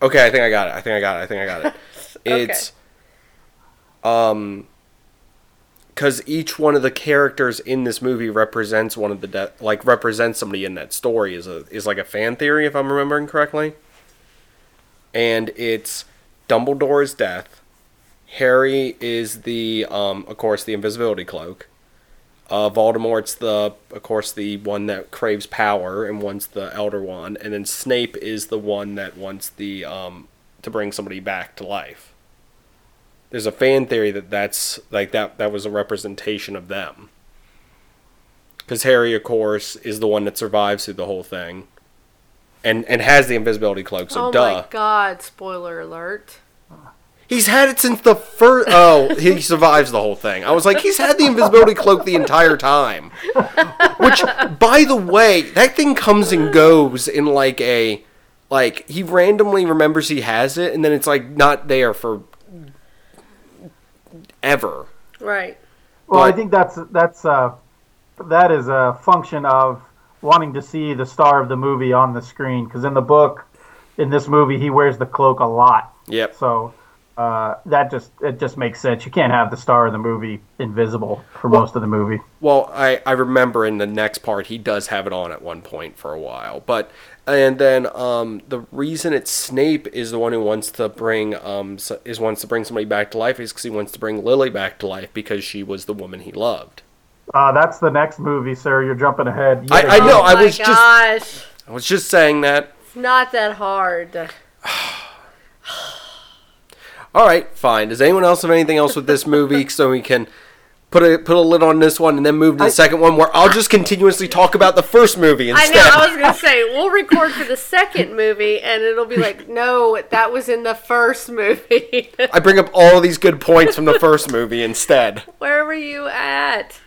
okay. I think I got it. I think I got it. I think I got it. [laughs] Okay. It's um because each one of the characters in this movie represents one of the de- like represents somebody in that story is a is like a fan theory if I'm remembering correctly. And it's Dumbledore's death. Harry is the um of course the invisibility cloak. Uh, Voldemort's the of course the one that craves power and wants the Elder Wand, and then Snape is the one that wants the um to bring somebody back to life there's a fan theory that that's like that that was a representation of them because harry of course is the one that survives through the whole thing and and has the invisibility cloak so oh duh my god! Spoiler alert. he's had it since the first oh he [laughs] survives the whole thing i was like he's had the invisibility cloak the entire time which by the way that thing comes and goes in like a like he randomly remembers he has it and then it's like not there for ever Right. Well, I think that's that's uh, that is a function of wanting to see the star of the movie on the screen. Because in the book, in this movie, he wears the cloak a lot. yep So uh, that just it just makes sense. You can't have the star of the movie invisible for most of the movie. Well, I, I remember in the next part he does have it on at one point for a while, but and then um, the reason it's Snape is the one who wants to bring um s- is wants to bring somebody back to life is because he wants to bring Lily back to life because she was the woman he loved. Uh, that's the next movie, sir. You're jumping ahead. I- I know, Oh I my was just- I was just saying that. It's not that hard. [sighs] All right, fine. Does anyone else have anything else with this movie [laughs] so we can put a put a lid on this one and then move to the I- second one where I'll just continuously talk about the first movie I know. I was gonna say we'll record for the second movie, and it'll be like, [laughs] no, that was in the first movie. I bring up all these good points from the first movie instead. Where were you at?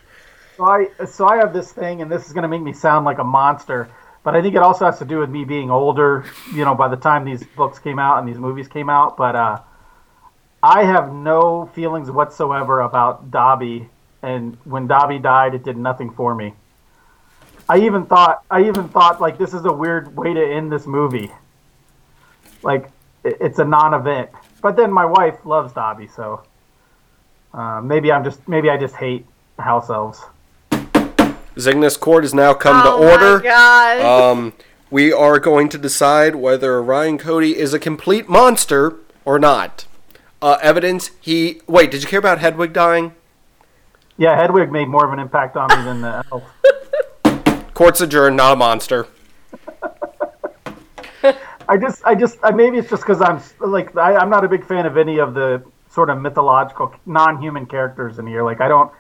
So I so I have this thing, and this is going to make me sound like a monster, but I think it also has to do with me being older. You know, by the time these books came out and these movies came out, but uh, I have no feelings whatsoever about Dobby, and when Dobby died, it did nothing for me. I even thought I even thought like this is a weird way to end this movie. Like it's a non-event, but then my wife loves Dobby, so uh, maybe I'm just maybe I just hate house elves. Zygnus Court has now come oh to order. my god! [laughs] Um, we are going to decide whether Ryan Cody is a complete monster or not. Uh, evidence he wait. Did you care about Hedwig dying? Yeah, Hedwig made more of an impact on me than the elf. [laughs] Court's adjourned. Not a monster. [laughs] I just, I just, I, maybe it's just because I'm like, I, I'm not a big fan of any of the sort of mythological, non-human characters in here. Like, I don't,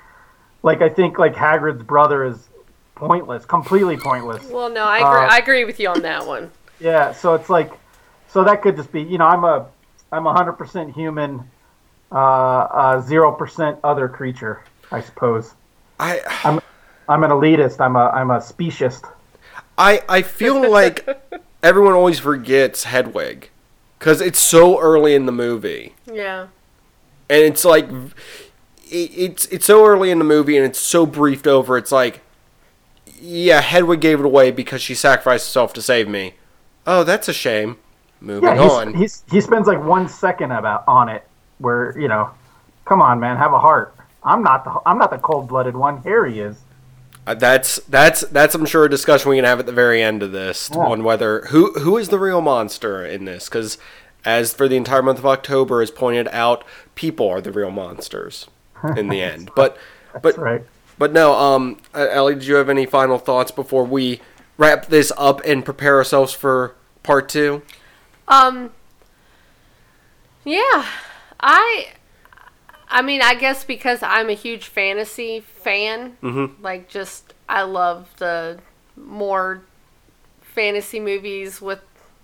like, I think like Hagrid's brother is pointless, completely pointless. well, no, I agree. uh, I agree with you on that one. Yeah, so it's like, so that could just be, you know, I'm a, I'm a hundred percent human, uh, zero percent other creature, I suppose. I I'm an elitist. I'm a, I'm a speciesist. I I feel like [laughs] everyone always forgets Hedwig. because it's so early in the movie, Yeah. and it's like it, it's it's so early in the movie, and it's so briefed over. It's like, yeah, Hedwig gave it away because she sacrificed herself to save me. Oh, that's a shame. Moving Yeah, he's, on. he's he spends like one second about on it, where you know, come on, man, have a heart. I'm not the I'm not the cold blooded one. Harry is. Uh, that's that's that's I'm sure a discussion we can have at the very end of this Yeah. on whether who who is the real monster in this because as for the entire month of October is pointed out people are the real monsters in the end [laughs] but but right. but no um uh, Ellie did you have any final thoughts before we wrap this up and prepare ourselves for part two Um. Yeah, I. I mean, I guess because I'm a huge fantasy fan, Mhm. like just I love the more fantasy movies with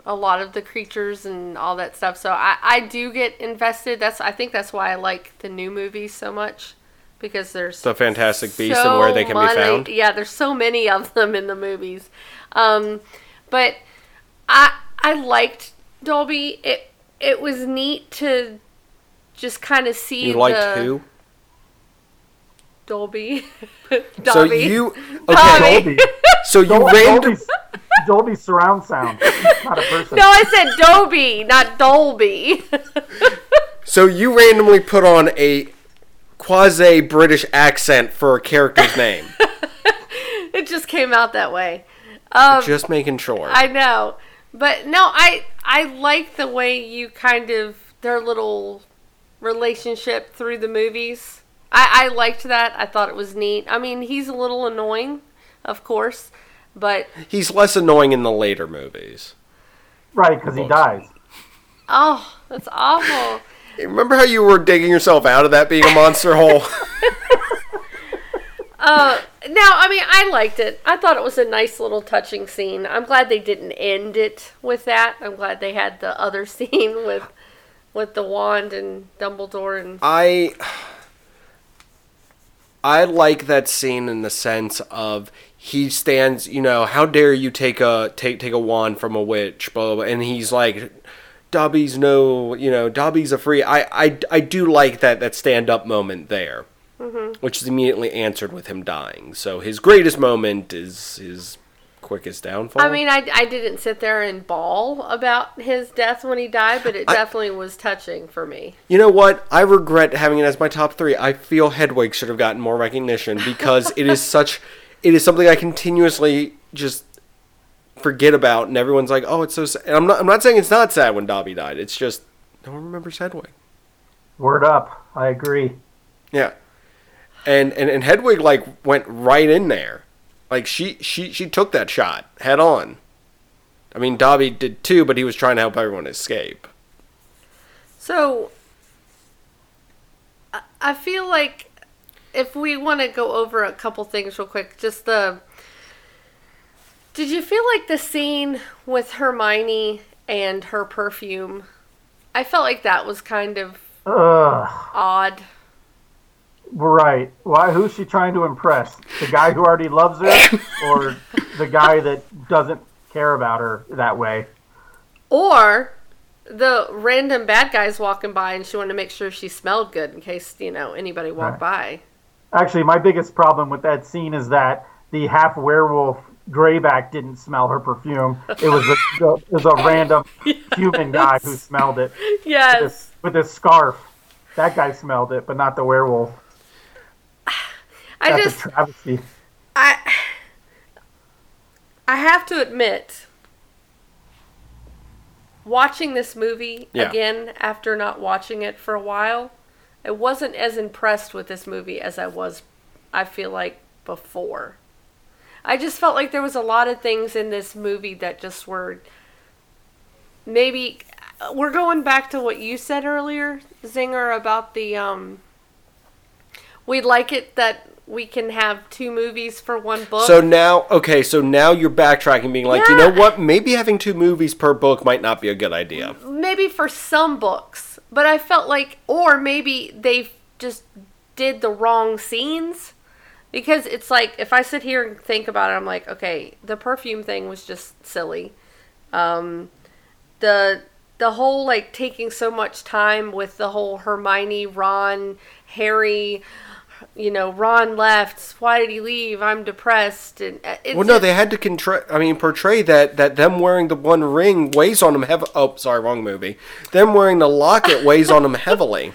a lot of the creatures and all that stuff. So I, I do get invested. That's I think that's why I like the new movies so much because there's the Fantastic Beasts and where they can be found Yeah, there's so many of them in the movies. Um, but I I liked Dolby. It it was neat to just kind of see you liked the who Dolby. [laughs] so you [laughs] okay Dolby. so you Dol- random Dolby's, Dolby surround sound. Not a person. no, I said Dolby, not Dolby. [laughs] So you randomly put on a quasi British accent for a character's name. it just came out that way. Um, Just making sure. I know, but no, I I like the way you kind of their little relationship through the movies. I, I liked that. I thought it was neat. I mean, he's a little annoying, of course, but He's less annoying in the later movies. Right, because he dies. oh, that's awful. [laughs] Remember how you were digging yourself out of that being a monster hole? [laughs] [laughs] Uh, now, I mean, I liked it. I thought it was a nice little touching scene. I'm glad they didn't end it with that. I'm glad they had the other scene with with the wand and Dumbledore and I I like that scene in the sense of he stands, you know, how dare you take a take take a wand from a witch, blah blah, blah and he's like Dobby's no, you know, Dobby's a free. I I, I do like that that stand up moment there, mm-hmm. which is immediately answered with him dying. So his greatest moment is his quickest downfall. I mean, I, I didn't sit there and bawl about his death when he died, but it I- definitely was touching for me. You know what? I regret having it as my top three. I feel Hedwig should have gotten more recognition because it is [laughs] such. It is something I continuously just forget about, and everyone's like, "Oh, it's so." Sad. And I'm not. I'm not saying it's not sad when Dobby died. It's just no one remembers Hedwig. Word up. I agree. Yeah, and and and Hedwig like went right in there, like she she she took that shot head on. I mean, Dobby did too, but he was trying to help everyone escape. So, I- I feel like if we want to go over a couple things real quick, just the. Did you feel like the scene with Hermione and her perfume? I felt like that was kind of Ugh. odd. Right. Why? Who's she trying to impress? The guy who already loves her, [laughs] or the guy that doesn't care about her that way? Or the random bad guys walking by and she wanted to make sure she smelled good in case, you know, anybody walked by. Actually, my biggest problem with that scene is that the half werewolf Greyback didn't smell her perfume. It was a [laughs] it was a random human guy who smelled it Yes. with, with his scarf. That guy smelled it, but not the werewolf. I That's just travesty. I I have to admit watching this movie Yeah. again after not watching it for a while, I wasn't as impressed with this movie as I was I feel like before. I just felt like there was a lot of things in this movie that just were maybe we're going back to what you said earlier, Zinger, about the um we'd like it that we can have two movies for one book. So now, okay, so now you're backtracking, being like, you know what? Maybe having two movies per book might not be a good idea. maybe for some books, but I felt like, or maybe they just did the wrong scenes. Because it's like, if I sit here and think about it, I'm like, okay, the perfume thing was just silly. Um, the the whole like taking so much time with the whole Hermione, Ron, Harry. You know, Ron left. Why did he leave? I'm depressed. And uh, it's Well, no, they had to contra- I mean, portray that that them wearing the one ring weighs on them heavy. Oh, sorry, wrong movie. Them wearing the locket [laughs] weighs on them heavily.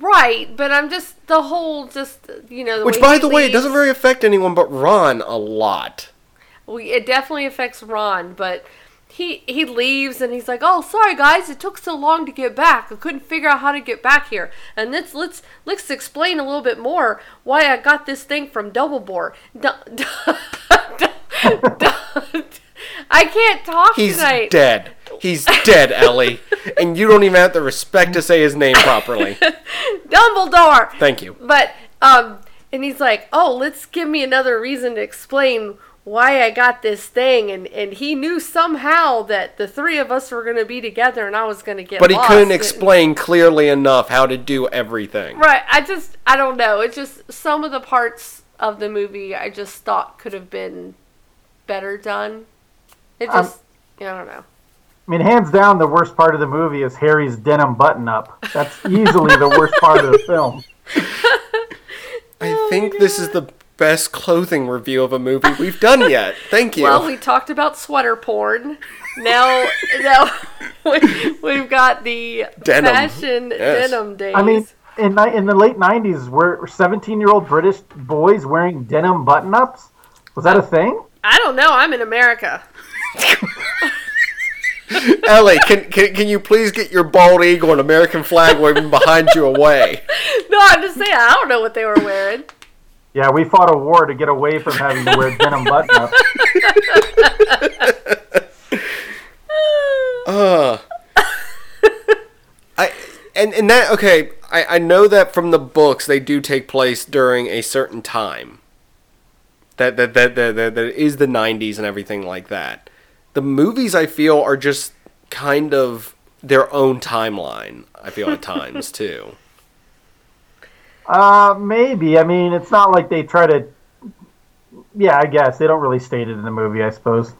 right. But I'm just the whole just you know. The Which, by he the way, it doesn't leaves- really affect anyone but Ron a lot. We, it definitely affects Ron, but he he leaves and he's like, "Oh, sorry guys, it took so long to get back. I couldn't figure out how to get back here." And let's let's let's explain a little bit more why I got this thing from Doublebore. Du- du- [laughs] du- du- I can't talk He's tonight. dead. He's dead, Ellie. And you don't even have the respect to say his name properly. [laughs] Dumbledore. Thank you. But um, and he's like, "Oh, let's give me another reason to explain why I got this thing." And and he knew somehow that the three of us were going to be together, and I was going to get. But he lost. couldn't And- explain clearly enough how to do everything. Right. I just I don't know. It's just some of the parts of the movie I just thought could have been better done. It just Um, just I don't know. I mean, hands down, the worst part of the movie is Harry's denim button-up. That's easily the worst part of the film. [laughs] I think this is the best clothing review of a movie we've done yet. Thank you. Well, we talked about sweater porn. Now, now [laughs] we, we've got the Denim. fashion Yes. denim days. I mean, in ni- in the late '90s, were 17-year-old British boys wearing denim button-ups? Was that a thing? I don't know. I'm in America. [laughs] Ellie, can, can can you please get your bald eagle and American flag waving behind you away? [laughs] No, I'm just saying. I don't know what they were wearing. Yeah, we fought a war to get away from having to wear denim button-ups. [laughs] Uh. I and and that okay. I I know that from the books they do take place during a certain time. That that that that that, that is the '90s and everything like that. The movies I feel are just kind of their own timeline. I feel at times too. Uh, maybe. I mean, it's not like they try to. Yeah, I guess they don't really state it in the movie. I suppose.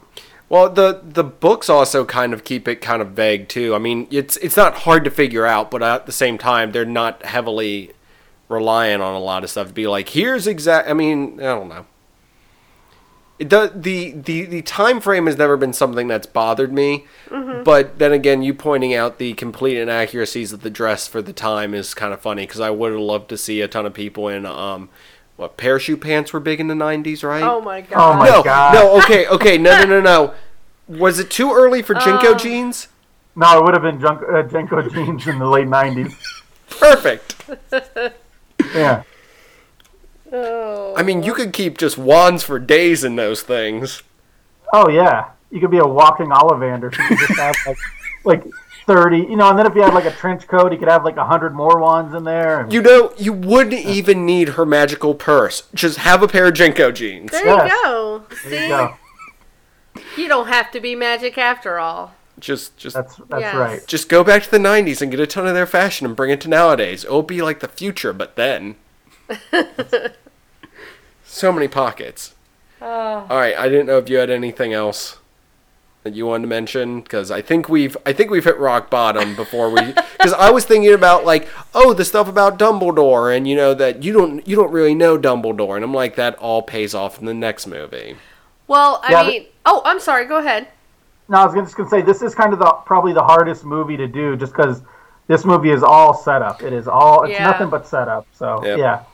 Well, the the books also kind of keep it kind of vague too. I mean, it's it's not hard to figure out, but at the same time, they're not heavily relying on a lot of stuff to be like, here's exact. I mean, I don't know. It does the the the time frame has never been something that's bothered me, but then again, you pointing out the complete inaccuracies of the dress for the time is kind of funny because I would have loved to see a ton of people in um, what parachute pants were big in the '90s, right? Oh my god. Oh my no, God. no, okay, okay, no, no, no, no. [laughs] Was it too early for JNCO jeans? No, it would have been Junk, uh, Jenko jeans in the late '90s. Perfect. [laughs] Yeah. Oh. I mean, you could keep just wands for days in those things. Oh yeah, you could be a walking Ollivander. So you could just have like, [laughs] like thirty, you know, and then if you had like a trench coat, you could have like a hundred more wands in there. And, You know, you wouldn't even need her magical purse. Just have a pair of JNCO jeans. there Yes. you go. there you go. you don't have to be magic after all. Just, just, That's that's Yes. right. just go back to the '90s and get a ton of their fashion and bring it to nowadays. It'll be like the future, but then. So many pockets. Oh. All right, I didn't know if you had anything else that you wanted to mention because I think we've I think we've hit rock bottom before we [laughs] because I was thinking about like oh the stuff about Dumbledore and you know that you don't you don't really know Dumbledore and I'm like that all pays off in the next movie. Well, I Yeah, mean, oh, I'm sorry. Go ahead. No, I was just gonna say this is kind of the probably the hardest movie to do, just because this movie is all setup. It is all it's Yeah. nothing but setup. So Yep. yeah,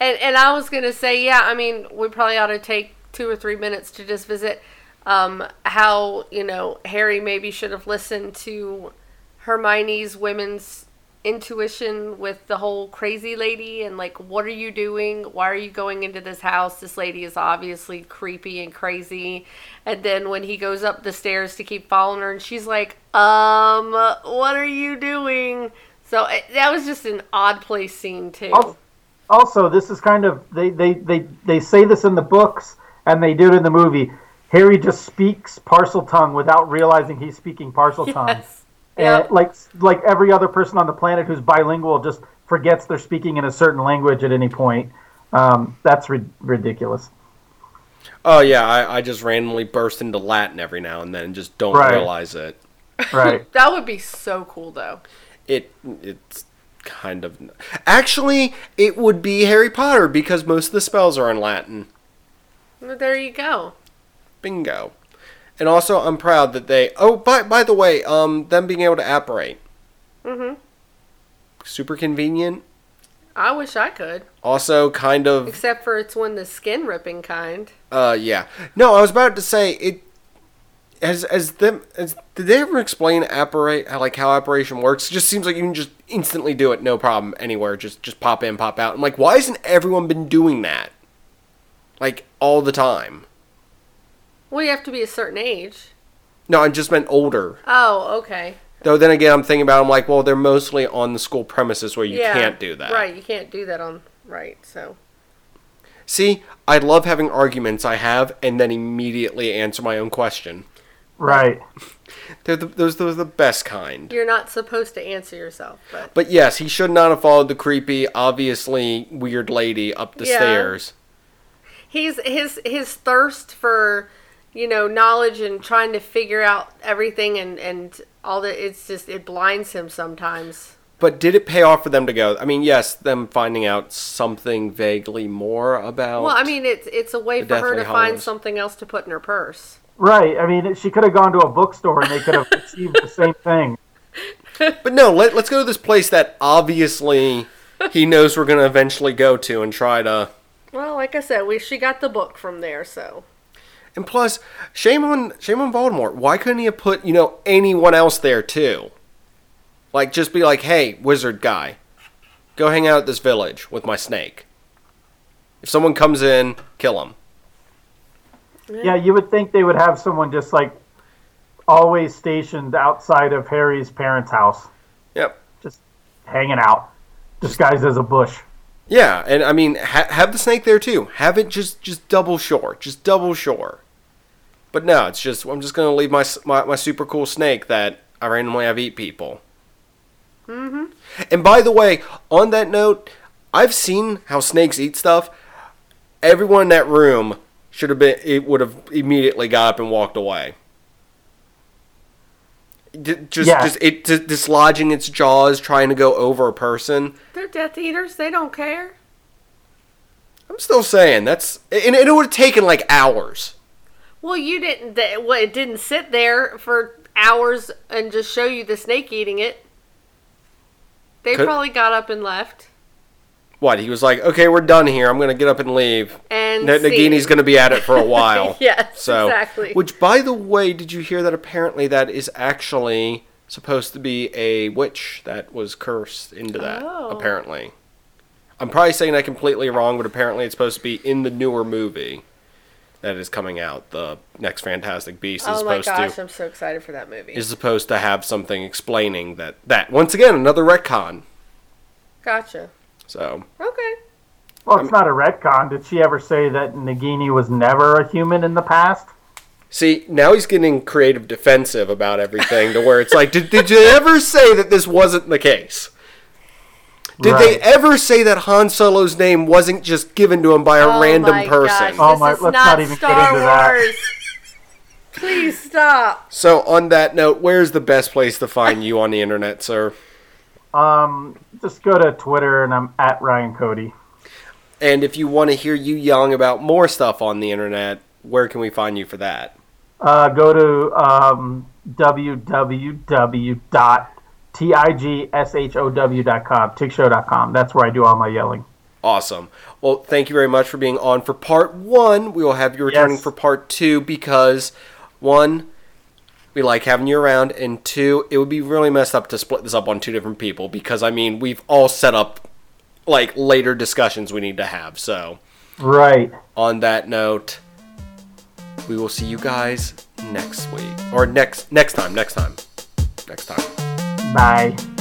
And and I was gonna say, yeah, I mean, we probably ought to take two or three minutes to just visit um, how you know Harry maybe should have listened to Hermione's women's intuition with the whole crazy lady and like, what are you doing? Why are you going into this house? This lady is obviously creepy and crazy. And then when he goes up the stairs to keep following her, and she's like, um, what are you doing? So that was just an odd place scene too. Also this is kind of they they they they say this in the books and they do it in the movie. Harry just speaks Parseltongue without realizing he's speaking Parseltongue. Yes. And Yep. like like every other person on the planet who's bilingual just forgets they're speaking in a certain language at any point. Um, that's ri- ridiculous. Oh yeah, I, I just randomly burst into Latin every now and then and just don't Right. realize it. Right. [laughs] That would be so cool, though. It it's kind of actually it would be Harry Potter because most of the spells are in Latin. Well, there you go. Bingo. And also, I'm proud that they. Oh, by by the way, um, them being able to apparate. Mm Mhm. Super convenient. I wish I could, Also, kind of. except for it's when the skin ripping kind. Uh, yeah. No, I was about to say it. As as them as did they ever explain apparate how like how apparition works? It just seems like you can just instantly do it, no problem, anywhere. Just just pop in, pop out. I'm like, why hasn't everyone been doing that? Like all the time. Well, you have to be a certain age. No, I just meant older. Oh, okay. Though then again, I'm thinking about. I'm like, well, they're mostly on the school premises where you yeah. can't do that. Right, you can't do that on. Right, so. See, I love having arguments I have and then immediately answer my own question. Right. They're the, those those are the best kind. You're not supposed to answer yourself, but. But yes, he should not have followed the creepy, obviously weird lady up the Yeah. stairs. he's his his thirst for you know knowledge and trying to figure out everything and and all that it's just it blinds him sometimes But did it pay off for them to go? I mean, yes, them finding out something vaguely more about. well i mean it's it's a way The for her to Deathly find Hallows. something else to put in her purse Right. I mean, she could have gone to a bookstore and they could have [laughs] achieved the same thing. But no, let, let's go to this place that obviously he knows we're going to eventually go to and try to. well like i said we she got the book from there so And plus, shame on shame on Voldemort. Why couldn't he have put you know anyone else there too? Like just be like, hey, wizard guy, go hang out at this village with my snake. If someone comes in, kill him. Yeah, you would think they would have someone just like always stationed outside of Harry's parents' house, Yep. just hanging out, disguised as a bush. Yeah, and I mean, ha- have the snake there too. Have it just just double shore, just double shore. But no, it's just I'm just gonna leave my my, my super cool snake that I randomly have eat people. Mm-hmm. And by the way, on that note, I've seen how snakes eat stuff. Everyone in that room should have been. It would have immediately got up and walked away. D- Just, Yeah. just it just dislodging its jaws, trying to go over a person. they're death eaters they don't care I'm still saying that's and it would have taken like hours. well you didn't th- well, it didn't sit there for hours and just show you the snake eating it they Could- probably got up and left What he was like, okay, we're done here. I'm gonna get up and leave. and N- Nagini's gonna be at it for a [laughs] while. Yes, so, exactly. Which, by the way, did you hear that apparently that is actually supposed to be a witch that was cursed into that? Oh. Apparently, I'm probably saying that completely wrong, but apparently it's supposed to be in the newer movie that is coming out. The next Fantastic Beast is Oh my supposed gosh, to I'm so excited for that movie. is supposed to have something explaining that that once again another retcon. Gotcha. So Okay. Well, it's not a retcon. Did she ever say that Nagini was never a human in the past? See, now he's getting creative defensive about everything to where it's like, did, did you ever say that this wasn't the case? Did they ever say that Han Solo's name wasn't just given to him by a Oh random my person? Gosh, Oh this my- is let's not, not even get Star into that. Wars. Please stop. So, on that note, where's the best place to find you on the internet, sir? Um, just go to Twitter and I'm at Ryan Cody. And if you want to hear you yelling about more stuff on the internet, where can we find you for that? Uh, go to um, www.tigshow.com, tigshow.com. That's where I do all my yelling. Awesome. Well, thank you very much for being on for part one. We will have you returning Yes. for part two because, one, we like having you around, and two, it would be really messed up to split this up on two different people because, I mean, we've all set up like later discussions we need to have. So, Right. on that note, we will see you guys next week or next next time, next time, next time. Bye.